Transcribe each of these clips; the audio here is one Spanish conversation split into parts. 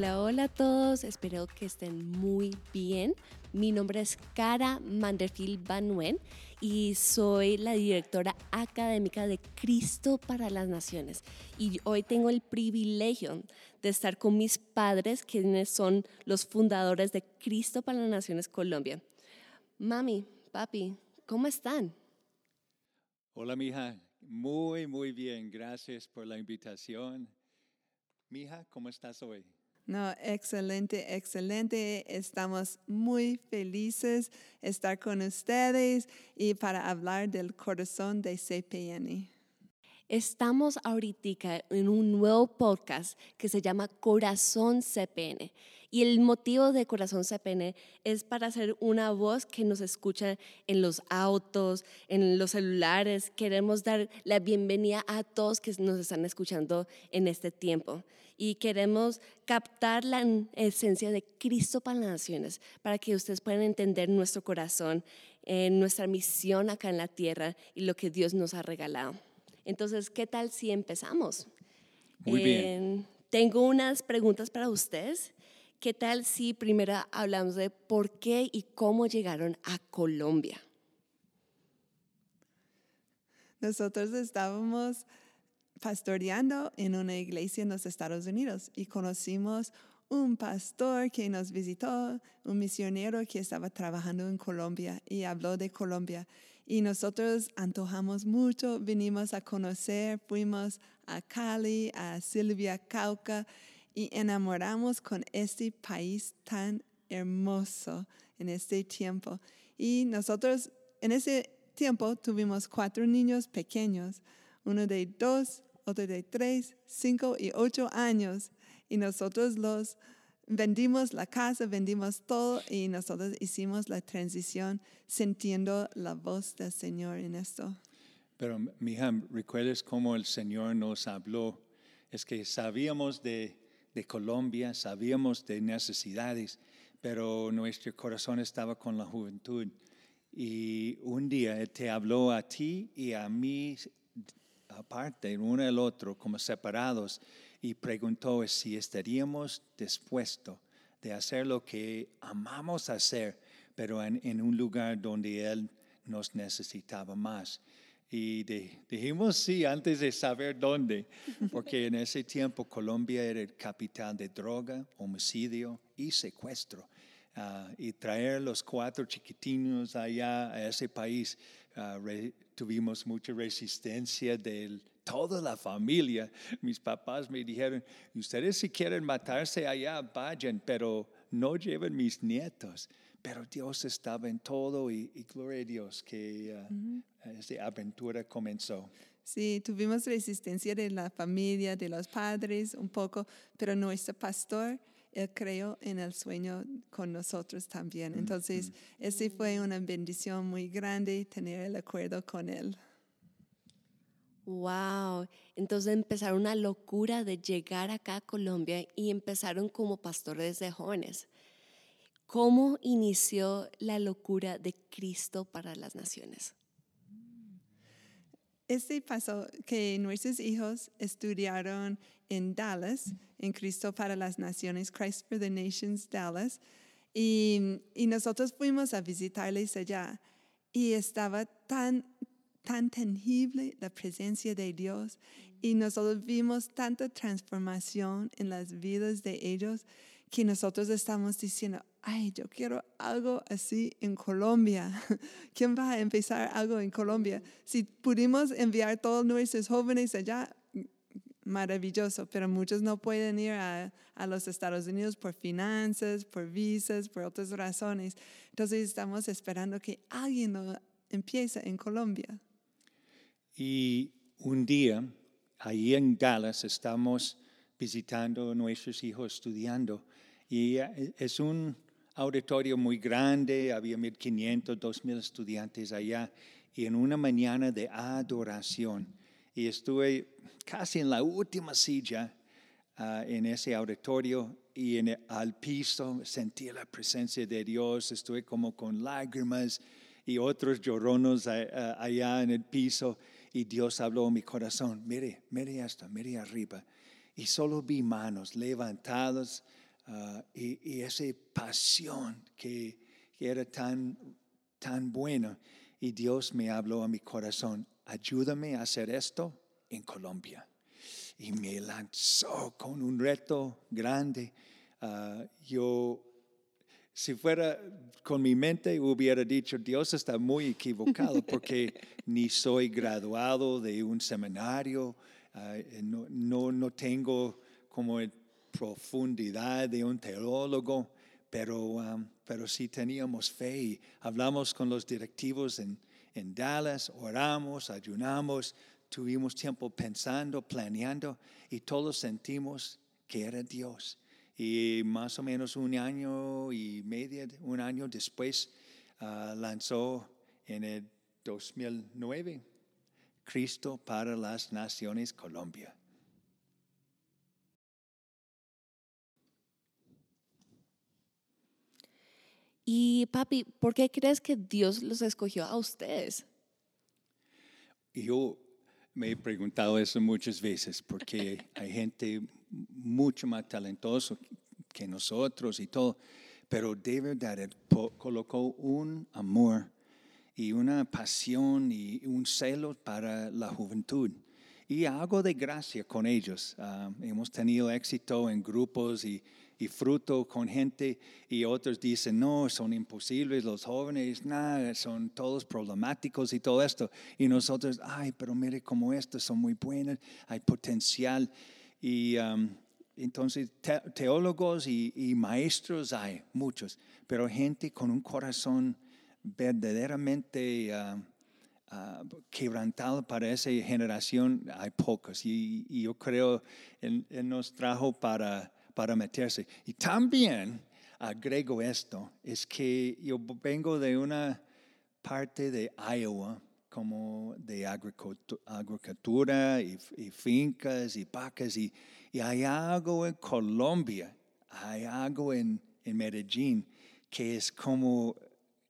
Hola, hola a todos, espero que estén muy bien. Mi nombre es Cara Manderfield Banuen y soy la directora académica de Cristo para las Naciones. Y hoy tengo el privilegio de estar con mis padres, quienes son los fundadores de Cristo para las Naciones Colombia. Mami, papi, ¿cómo están? Hola, mija. Muy, muy bien. Gracias por la invitación. Mija, ¿cómo estás hoy? No, excelente, excelente. Estamos muy felices estar con ustedes y para hablar del corazón de CPN. Estamos ahorita en un nuevo podcast que se llama Corazón CPN. Y el motivo de Corazón CPN es para ser una voz que nos escucha en los autos, en los celulares. Queremos dar la bienvenida a todos que nos están escuchando en este tiempo. Y queremos captar la esencia de Cristo para las naciones, para que ustedes puedan entender nuestro corazón, en nuestra misión acá en la tierra y lo que Dios nos ha regalado. Entonces, ¿qué tal si empezamos? Muy bien. tengo unas preguntas para ustedes. ¿Qué tal si primero hablamos de por qué y cómo llegaron a Colombia? Nosotros estábamos pastoreando en una iglesia en los Estados Unidos y conocimos un pastor que nos visitó, un misionero que estaba trabajando en Colombia y habló de Colombia. Y nosotros antojamos mucho, vinimos a conocer, fuimos a Cali, a Silvia Cauca y enamoramos con este país tan hermoso en este tiempo. Y nosotros en ese tiempo tuvimos cuatro niños pequeños, uno de dos, otro de tres, cinco y ocho años. Y nosotros los vendimos la casa, vendimos todo y nosotros hicimos la transición sintiendo la voz del Señor en esto. Pero, mija, ¿recuerdas cómo el Señor nos habló? Es que sabíamos de, de Colombia, sabíamos de necesidades, pero nuestro corazón estaba con la juventud. Y un día te habló a ti y a mí aparte, uno del otro, como separados, y preguntó si estaríamos dispuestos de hacer lo que amamos hacer, pero en, un lugar donde Él nos necesitaba más. Y dijimos sí antes de saber dónde, porque en ese tiempo Colombia era el capital de droga, homicidio y secuestro. Ah, y traer los cuatro chiquitinos allá a ese país, ah, tuvimos mucha resistencia de toda la familia. Mis papás me dijeron, ustedes si quieren matarse allá, vayan, pero no lleven mis nietos. Pero Dios estaba en todo y, gloria a Dios que uh, esa aventura comenzó. Sí, tuvimos resistencia de la familia, de los padres un poco, pero nuestro pastor él creó en el sueño con nosotros también. Entonces, ese fue una bendición muy grande tener el acuerdo con Él. Wow, entonces empezaron una locura de llegar acá a Colombia y empezaron como pastores de jóvenes. ¿Cómo inició la locura de Cristo para las naciones? Este pasó que nuestros hijos estudiaron en Dallas, en Cristo para las Naciones, Christ for the Nations Dallas, y, y nosotros fuimos a visitarles allá y estaba tan, tan tangible la presencia de Dios y nosotros vimos tanta transformación en las vidas de ellos que nosotros estamos diciendo, ay, yo quiero algo así en Colombia. ¿Quién va a empezar algo en Colombia? Si pudimos enviar todos nuestros jóvenes allá, maravilloso, pero muchos no pueden ir a, a, los Estados Unidos por finanzas, por visas, por otras razones. Entonces estamos esperando que alguien lo empiece en Colombia. Y un día, ahí en Dallas, estamos visitando a nuestros hijos, estudiando, y eh, es un auditorio muy grande, había 1.500, 2.000 estudiantes allá, y en una mañana de adoración, y estuve casi en la última silla ah, en ese auditorio y en al piso sentí la presencia de Dios, estuve como con lágrimas y otros lloronos allá en el piso y Dios habló a mi corazón, mire, mire esto, mire arriba. y solo vi manos levantadas ah, y, y, esa pasión que, que, era tan, tan buena. Y Dios me habló a mi corazón, ayúdame a hacer esto en Colombia. Y me lanzó con un reto grande. Ah, yo si fuera con mi mente hubiera dicho, Dios está muy equivocado porque ni soy graduado de un seminario, ah, no, no, no, tengo como profundidad de un teólogo, pero, um, pero sí teníamos fe y hablamos con los directivos en, Dallas, oramos, ayunamos, tuvimos tiempo pensando, planeando y todos sentimos que era Dios y más o menos un año y medio, un año después, uh, lanzó en el 2009 Cristo para las Naciones Colombia. Y papi, ¿por qué crees que Dios los escogió a ustedes? Yo me he preguntado eso muchas veces porque hay gente mucho más talentoso que nosotros y todo, pero de verdad colocó un amor y una pasión y un celo para la juventud. Y algo de gracia con ellos. Ah, hemos tenido éxito en grupos y, y, fruto con gente y otros dicen, no, son imposibles los jóvenes, nada, son todos problemáticos y todo esto. Y nosotros, ay, pero mire cómo estos son muy buenos, hay potencial. Y entonces teólogos y, maestros hay muchos, pero gente con un corazón verdaderamente ah, ah, quebrantado para esa generación hay pocos. Y, yo creo Él, nos trajo para, para meterse. Y también agrego esto, es que yo vengo de una parte de Iowa como de agricultura y, y fincas y vacas y y hay algo en Colombia, hay algo en, en Medellín que es como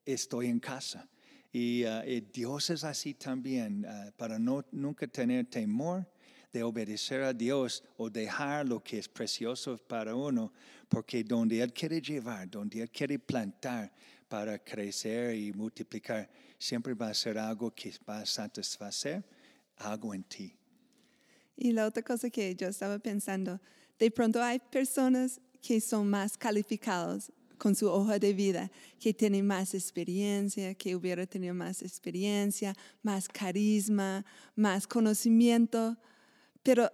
estoy en casa. Y, uh, Dios es así también, uh, para no, nunca tener temor de obedecer a Dios o dejar lo que es precioso para uno, porque donde Él quiere llevar, donde Él quiere plantar para crecer y multiplicar, siempre va a ser algo que va a satisfacer algo en ti. Y la otra cosa que yo estaba pensando, de pronto hay personas que son más calificados con su hoja de vida, que tienen más experiencia, que hubiera tenido más experiencia, más carisma, más conocimiento. Pero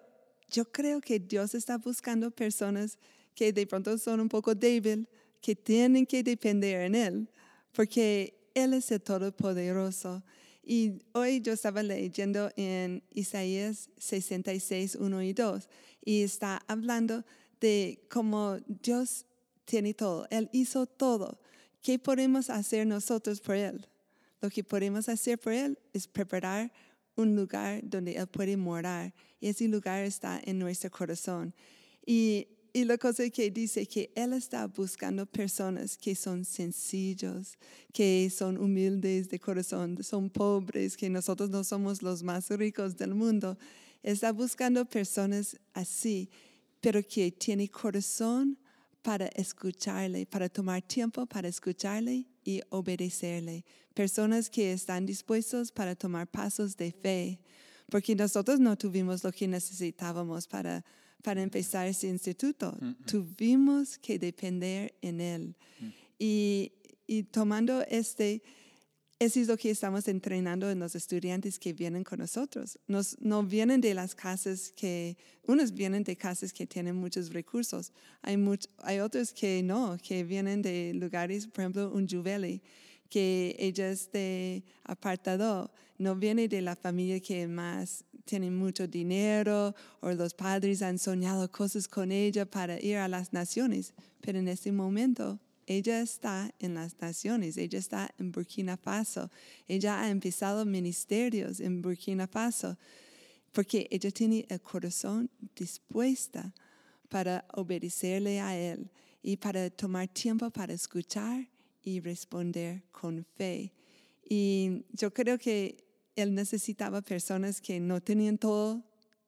yo creo que Dios está buscando personas que de pronto son un poco débiles, que tienen que depender en Él, porque Él es el Todopoderoso y hoy yo estaba leyendo en Isaías 66, 1 y 2, y está hablando de cómo Dios tiene todo, Él hizo todo. ¿Qué podemos hacer nosotros por Él? Lo que podemos hacer por Él es preparar un lugar donde Él puede morar, y ese lugar está en nuestro corazón. Y y la cosa que dice que Él está buscando personas que son sencillos, que son humildes de corazón, son pobres, que nosotros no somos los más ricos del mundo. Está buscando personas así, pero que tiene corazón para escucharle, para tomar tiempo para escucharle y obedecerle. Personas que están dispuestos para tomar pasos de fe, porque nosotros no tuvimos lo que necesitábamos para para empezar ese instituto. Tuvimos que depender en él. Mm. y, y, tomando este, eso es lo que estamos entrenando en los estudiantes que vienen con nosotros. Nos, no vienen de las casas que, unos vienen de casas que tienen muchos recursos. Hay, hay otros que no, que vienen de lugares, por ejemplo, un Juveli, que ella es de apartado, no viene de la familia que más tienen mucho dinero o los padres han soñado cosas con ella para ir a las naciones, pero en este momento ella está en las naciones, ella está en Burkina Faso, ella ha empezado ministerios en Burkina Faso, porque ella tiene el corazón dispuesta para obedecerle a Él y para tomar tiempo para escuchar y responder con fe. Y yo creo que él necesitaba personas que no tenían todo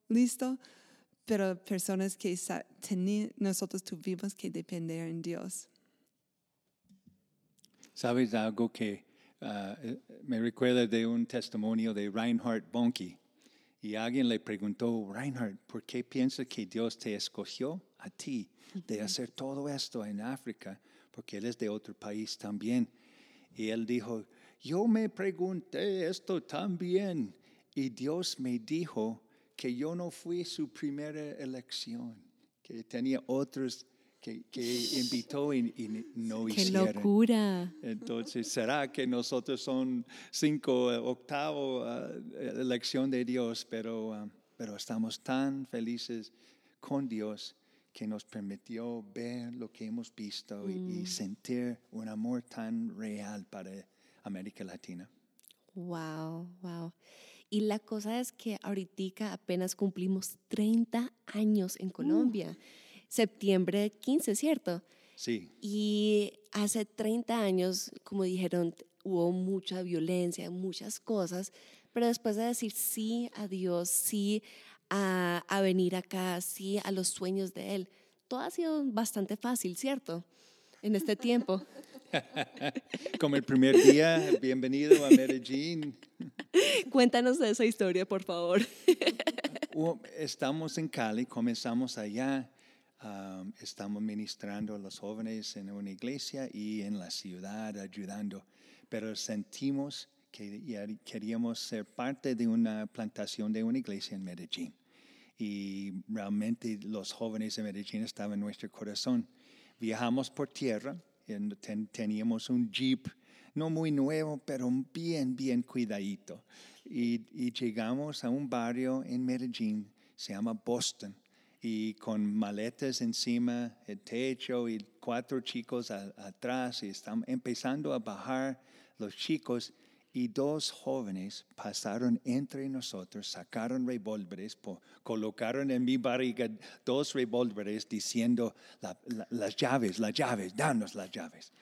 listo, pero personas que nosotros tuvimos que depender en Dios. ¿Sabes algo que ah, eh, me recuerda de un testimonio de Reinhard Bonnke? Y alguien le preguntó, Reinhard, ¿por qué piensas que Dios te escogió a ti de hacer todo esto en África? Porque él es de otro país también. Y él dijo, yo me pregunté esto también. Y Dios me dijo que yo no fui su primera elección, que tenía otros que, que invitó y, y no ¡Qué hicieron. locura! Entonces, ¿será que nosotros son cinco, eh, octavo eh, elección de Dios, pero, ah, pero estamos tan felices con Dios que nos permitió ver lo que hemos visto y- y, sentir un amor tan real para América Latina? Wow, wow. Y la cosa es que ahorita apenas cumplimos 30 años en Colombia. Septiembre 15, ¿cierto? Sí, Y hace 30 años, como dijeron, hubo mucha violencia, muchas cosas, pero después de decir sí a Dios, sí a, a venir acá, sí a los sueños de Él, todo ha sido bastante fácil, ¿cierto? En este tiempo. como el primer día, bienvenido a Medellín. Cuéntanos de esa historia, por favor. Estamos en Cali, comenzamos allá, um, estamos ministrando a los jóvenes en una iglesia y en la ciudad ayudando, pero sentimos que queríamos ser parte de una plantación de una iglesia en Medellín. Y realmente los jóvenes de Medellín estaban en nuestro corazón. Viajamos por tierra, en- ten- teníamos un jeep, no muy nuevo, pero bien, bien cuidadito. Y, y llegamos a un barrio en Medellín, se llama Boston, y con maletas encima, el techo y cuatro chicos a- atrás, y están empezando a bajar los chicos. Y dos jóvenes pasaron entre nosotros, sacaron revólveres, colocaron en mi barriga dos revólveres diciendo, "La- la- las llaves, las llaves, danos las llaves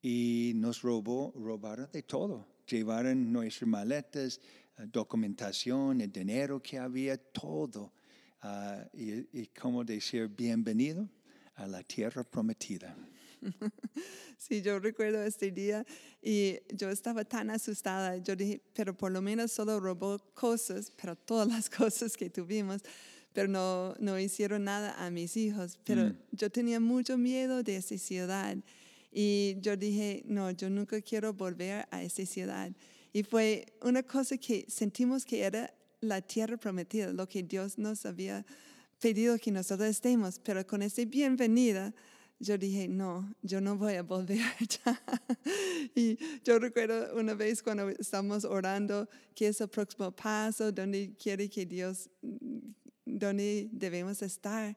y nos robó, robaron de todo. Llevaron nuestras maletas, documentación, el dinero que había, todo. Ah, y, y como decir, bienvenido a la tierra prometida. Sí, yo recuerdo este día y yo estaba tan asustada. Yo dije, pero por lo menos solo robó cosas, pero todas las cosas que tuvimos, pero no, no hicieron nada a mis hijos. Pero Mm. yo tenía mucho miedo de esa ciudad y yo dije, no, yo nunca quiero volver a esa ciudad. Y fue una cosa que sentimos que era la tierra prometida, lo que Dios nos había pedido que nosotros estemos, pero con esta bienvenida yo dije, no, yo no voy a volver allá. y yo recuerdo una vez cuando estamos orando, que es el próximo paso, donde quiere que Dios, donde debemos estar.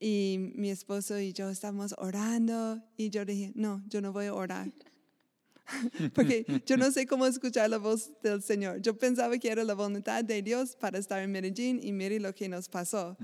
Y mi esposo y yo estamos orando y yo dije, no, yo no voy a orar. Porque yo no sé cómo escuchar la voz del Señor. Yo pensaba que era la voluntad de Dios para estar en Medellín y mire lo que nos pasó.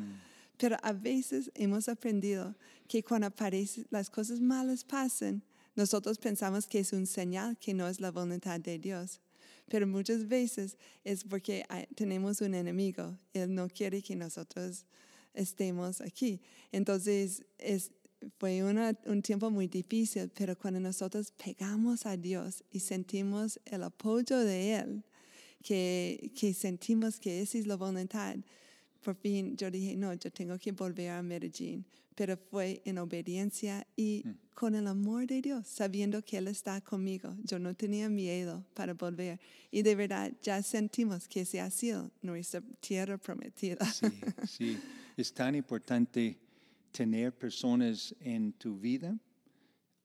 Pero a veces hemos aprendido que cuando aparecen las cosas malas pasan, nosotros pensamos que es un señal que no es la voluntad de Dios. Pero muchas veces es porque hay- tenemos un enemigo. Él no quiere que nosotros estemos aquí. Entonces, es, fue una- un tiempo muy difícil, pero cuando nosotros pegamos a Dios y sentimos el apoyo de Él, que, que sentimos que esa es la voluntad, por fin yo dije, no, yo tengo que volver a Medellín, pero fue en obediencia y con el amor de Dios, sabiendo que Él está conmigo. Yo no tenía miedo para volver y de verdad ya sentimos que ese ha sido nuestra tierra prometida. Sí, sí. Es tan importante tener personas en tu vida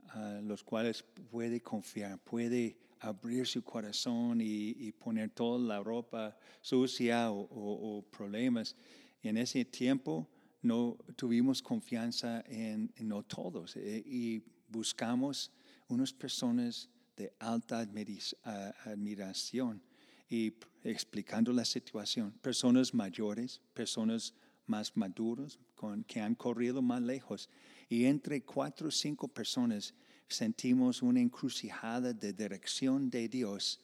a los cuales puede confiar, puede abrir su corazón y, poner toda la ropa sucia o, problemas. En ese tiempo no tuvimos confianza en, no todos eh, y buscamos unas personas de alta admiración y explicando la situación. Personas mayores, personas más maduros, con, que han corrido más lejos. Y entre cuatro o cinco personas sentimos una encrucijada de dirección de Dios,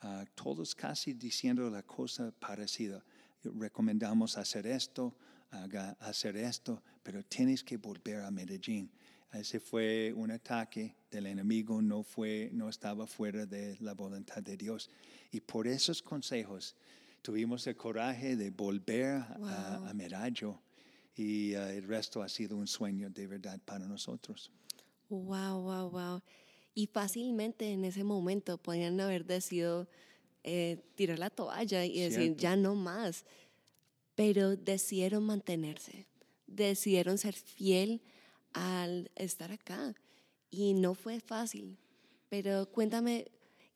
ah, todos casi diciendo la cosa parecida. Recomendamos hacer esto, haga, hacer esto, pero tienes que volver a Medellín. Ese fue un ataque del enemigo, no, fue, no estaba fuera de la voluntad de Dios. Y por esos consejos tuvimos el coraje de volver a, a Medallo y uh, el resto ha sido un sueño de verdad para nosotros. Wow, wow, wow. Y fácilmente en ese momento podrían haber decidido eh, tirar la toalla y decir, Cierto. ya no más. Pero decidieron mantenerse, decidieron ser fiel al estar acá. Y no fue fácil. Pero cuéntame,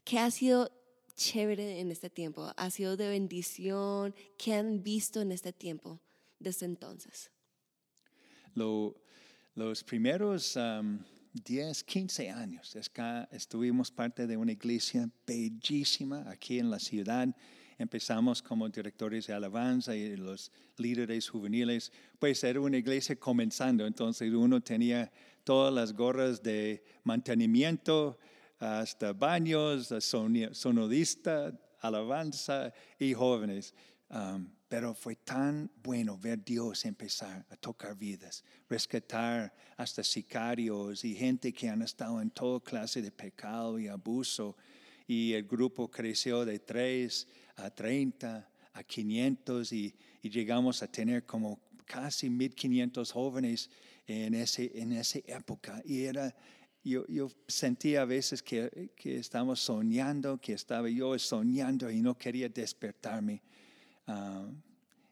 ¿qué ha sido chévere en este tiempo? ¿Ha sido de bendición? ¿Qué han visto en este tiempo desde entonces? Lo- los primeros um, 10, 15 años estuvimos parte de una iglesia bellísima aquí en la ciudad. Empezamos como directores de alabanza y los líderes juveniles. Pues era una iglesia comenzando, entonces uno tenía todas las gorras de mantenimiento, hasta baños, sonodista, alabanza y jóvenes. Um, pero fue tan bueno ver Dios empezar a tocar vidas, rescatar hasta sicarios y gente que han estado en toda clase de pecado y abuso. Y el grupo creció de 3 a 30, a 500 y, y llegamos a tener como casi 1500 jóvenes en, ese, en esa época. Y era, yo, yo sentía a veces que, que estábamos soñando, que estaba yo soñando y no quería despertarme. Ah,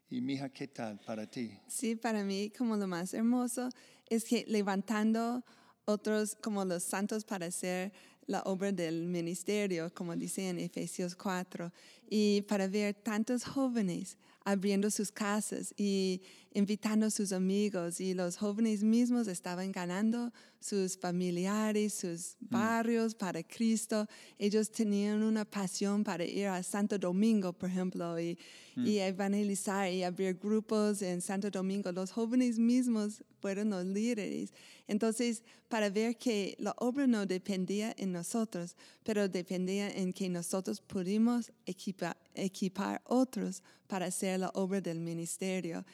y mija, ¿qué tal para ti? Sí, para mí como lo más hermoso es que levantando otros como los santos para hacer la obra del ministerio, como dice en Efesios 4, y para ver tantos jóvenes abriendo sus casas y invitando a sus amigos y los jóvenes mismos estaban ganando sus familiares, sus barrios para Cristo. Ellos tenían una pasión para ir a Santo Domingo, por ejemplo, y, y evangelizar y abrir grupos en Santo Domingo. Los jóvenes mismos fueron los líderes. Entonces, para ver que la obra no dependía en nosotros, pero dependía en que nosotros pudimos equipa- equipar otros para hacer la obra del ministerio.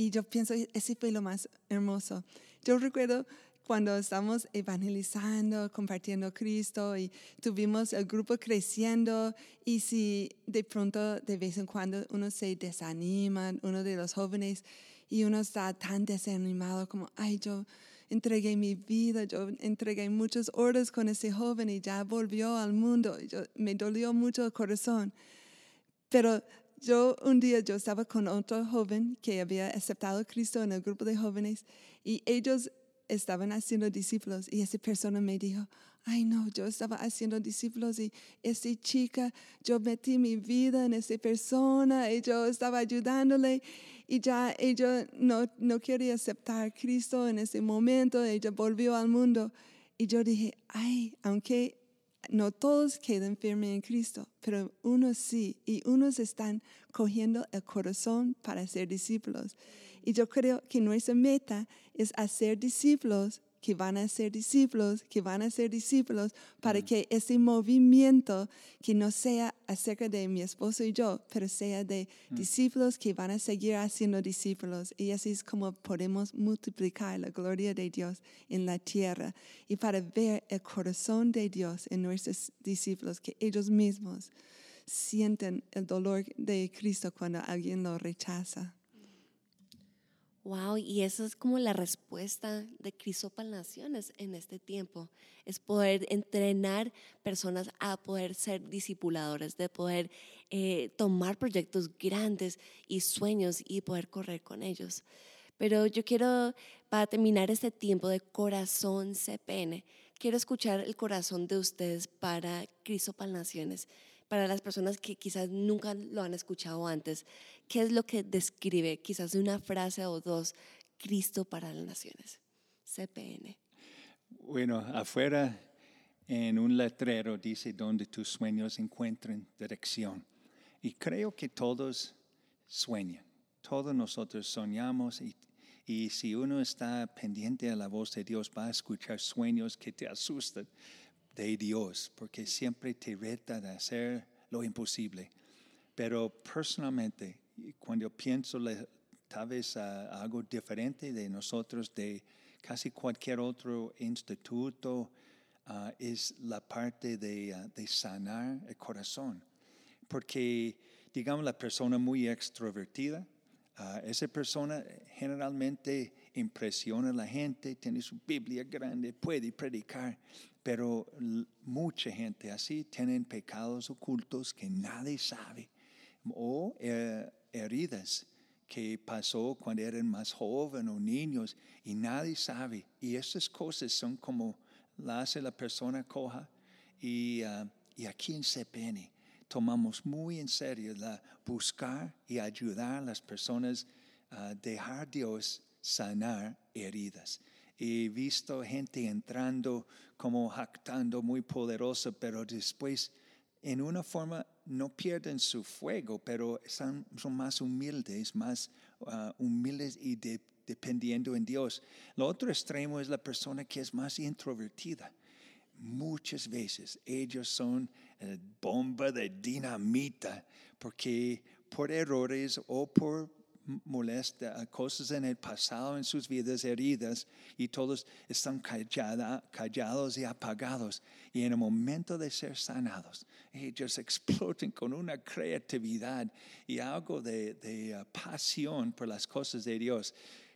Y yo pienso, ese fue lo más hermoso. Yo recuerdo cuando estamos evangelizando, compartiendo Cristo y tuvimos el grupo creciendo y si de pronto de vez en cuando uno se desanima, uno de los jóvenes, y uno está tan desanimado como, ay, yo entregué mi vida, yo entregué muchas horas con ese joven y ya volvió al mundo. yo- me dolió mucho el corazón. Pero yo un día yo estaba con otro joven que había aceptado a Cristo en el grupo de jóvenes y ellos estaban haciendo discípulos y esa persona me dijo, ay no, yo estaba haciendo discípulos y esa chica, yo metí mi vida en esa persona y yo estaba ayudándole y ya ella no, no quería aceptar a Cristo en ese momento, ella volvió al mundo y yo dije, ay, aunque no todos quedan firmes en Cristo, pero unos sí, y unos están cogiendo el corazón para ser discípulos. Y yo creo que nuestra meta es hacer discípulos que van a ser discípulos, que van a ser discípulos, para que ese movimiento que no sea acerca de mi esposo y yo, pero sea de discípulos que van a seguir haciendo discípulos. Y así es como podemos multiplicar la gloria de Dios en la tierra y para ver el corazón de Dios en nuestros discípulos, que ellos mismos sienten el dolor de Cristo cuando alguien lo rechaza. Wow, y esa es como la respuesta de las Naciones en este tiempo. Es poder entrenar personas a poder ser discipuladores, de poder eh, tomar proyectos grandes y sueños y poder correr con ellos. Pero yo quiero, para terminar este tiempo de corazón CPN, quiero escuchar el corazón de ustedes para las Naciones, para las personas que quizás nunca lo han escuchado antes. ¿Qué es lo que describe, quizás una frase o dos, Cristo para las Naciones? CPN. Bueno, afuera en un letrero dice donde tus sueños encuentren dirección. Y creo que todos sueñan, todos nosotros soñamos y, y si uno está pendiente a la voz de Dios va a escuchar sueños que te asustan de Dios, porque siempre te reta de hacer lo imposible. Pero personalmente, cuando pienso tal vez ah, algo diferente de nosotros, de casi cualquier otro instituto, ah, es la parte de, ah, de sanar el corazón. Porque, digamos, la persona muy extrovertida, esa persona generalmente impresiona a la gente, tiene su Biblia grande, puede predicar, pero mucha gente así tienen pecados ocultos que nadie sabe o eh, heridas que pasó cuando eran más jóvenes o niños y nadie sabe. Y esas cosas son como la hace la persona coja. Y, ah, y aquí en CPN tomamos muy en serio la buscar y ayudar a las personas a dejar Dios sanar heridas. He visto gente entrando como jactando muy poderosa, pero después en una forma no pierden su fuego, pero son, son más humildes, más uh, humildes y dependiendo en Dios. Lo otro extremo es la persona que es más introvertida. Muchas veces ellos son eh, bomba de dinamita porque por errores o por molesta, cosas en el pasado, en sus vidas heridas, y todos están callados y apagados. Y en el momento de ser sanados, ellos explotan con una creatividad y algo de, uh, pasión por las cosas de Dios.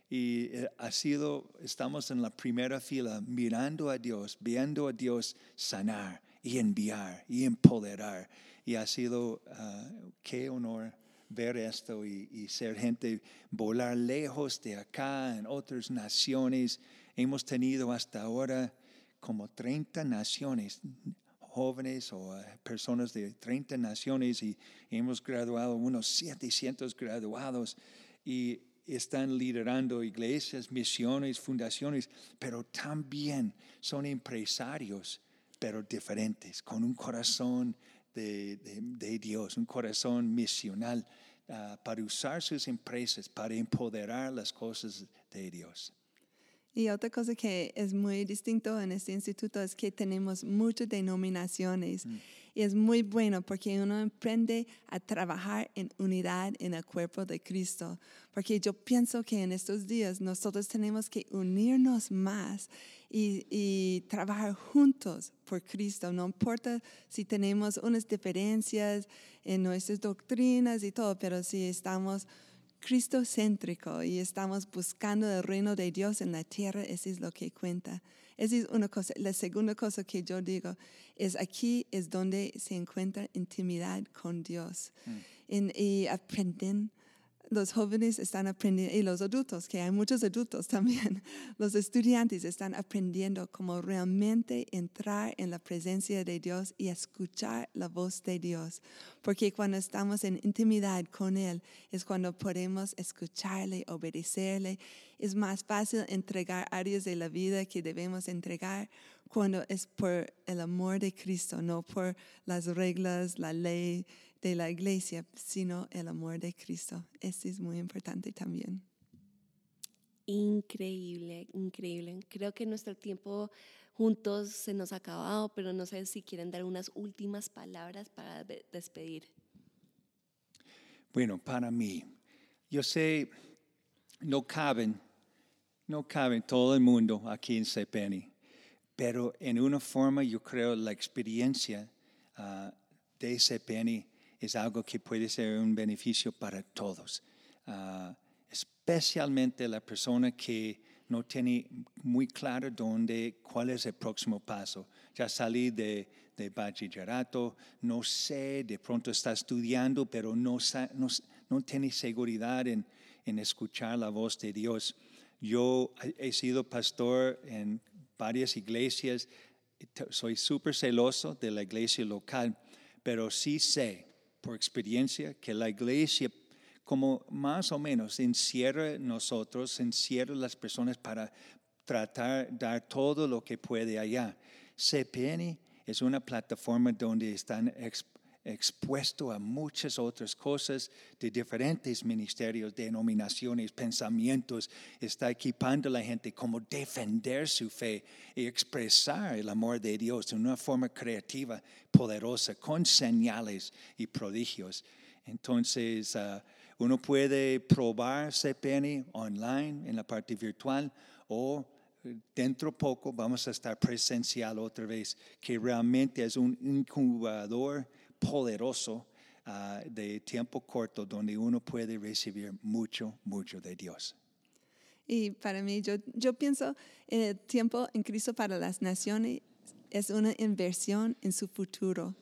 Y eh, ha sido, estamos en la primera fila mirando a Dios, viendo a Dios sanar y enviar y empoderar. Y ha sido, uh, qué honor ver esto y, ser gente, volar lejos de acá en otras naciones. Hemos tenido hasta ahora como 30 naciones, jóvenes o eh, personas de 30 naciones y hemos graduado unos 700 graduados y están liderando iglesias, misiones, fundaciones, pero también son empresarios, pero diferentes, con un corazón de, Dios, un corazón misional ah, para usar sus empresas, para empoderar las cosas de Dios. Y otra cosa que es muy distinto en este instituto es que tenemos muchas denominaciones. Mm. Y es muy bueno porque uno aprende a trabajar en unidad en el cuerpo de Cristo. Porque yo pienso que en estos días nosotros tenemos que unirnos más y, y trabajar juntos por Cristo. No importa si tenemos unas diferencias en nuestras doctrinas y todo, pero si estamos cristocéntrico y estamos buscando el reino de Dios en la tierra, eso es lo que cuenta. Esa es una cosa. La segunda cosa que yo digo es aquí es donde se encuentra intimidad con Dios. Mm. y aprenden los jóvenes están aprendiendo, y los adultos, que hay muchos adultos también, los estudiantes están aprendiendo cómo realmente entrar en la presencia de Dios y escuchar la voz de Dios. Porque cuando estamos en intimidad con Él es cuando podemos escucharle, obedecerle. Es más fácil entregar áreas de la vida que debemos entregar cuando es por el amor de Cristo, no por las reglas, la ley de la iglesia, sino el amor de Cristo. Eso es muy importante también. Increíble, increíble. Creo que nuestro tiempo juntos se nos ha acabado, pero no sé si quieren dar unas últimas palabras para despedir. Bueno, para mí, yo sé, no caben, no caben todo el mundo aquí en CPN, pero en una forma yo creo la experiencia uh, de CPN es algo que puede ser un beneficio para todos, ah, especialmente la persona que no tiene muy claro dónde, cuál es el próximo paso. Ya salí de, de bachillerato, no sé, de pronto está estudiando, pero no, no, no tiene seguridad en, en escuchar la voz de Dios. Yo he sido pastor en varias iglesias, soy súper celoso de la iglesia local, pero sí sé por experiencia que la iglesia como más o menos encierra nosotros, encierra las personas para tratar dar todo lo que puede allá. CPN es una plataforma donde están a muchas otras cosas de diferentes ministerios, denominaciones, pensamientos. Está equipando a la gente como defender su fe y expresar el amor de Dios de una forma creativa, poderosa, con señales y prodigios. Entonces, ah, Uno puede probar CPN online en la parte virtual o eh, dentro poco vamos a estar presencial otra vez, que realmente es un incubador poderoso ah, de tiempo corto donde uno puede recibir mucho, mucho de Dios. Y para mí, yo, yo pienso en el tiempo en Cristo para las naciones es una inversión en su futuro,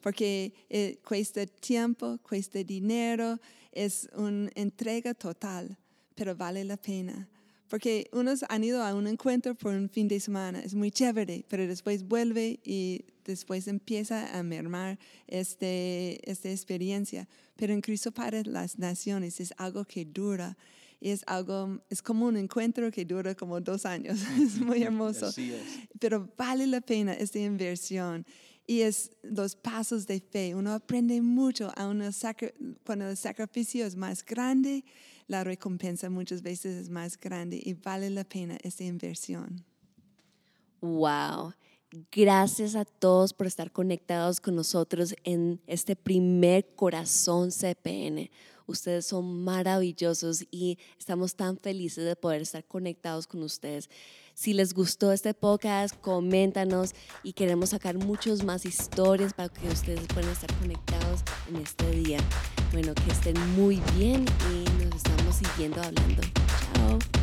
porque eh, cuesta tiempo, cuesta dinero, es una entrega total, pero vale la pena. Porque unos han ido a un encuentro por un fin de semana, es muy chévere, pero después vuelve y después empieza a mermar este, esta experiencia. Pero en Cristo para las Naciones es algo que dura es algo, es como un encuentro que dura como dos años, es muy hermoso, Así es. pero vale la pena esta inversión. Y es los pasos de fe. Uno aprende mucho a uno sacri- cuando el sacrificio es más grande, la recompensa muchas veces es más grande y vale la pena esta inversión. Wow. Gracias a todos por estar conectados con nosotros en este primer corazón CPN. Ustedes son maravillosos y estamos tan felices de poder estar conectados con ustedes. Si les gustó este podcast, coméntanos y queremos sacar muchas más historias para que ustedes puedan estar conectados en este día. Bueno, que estén muy bien y estamos siguiendo hablando. Chao.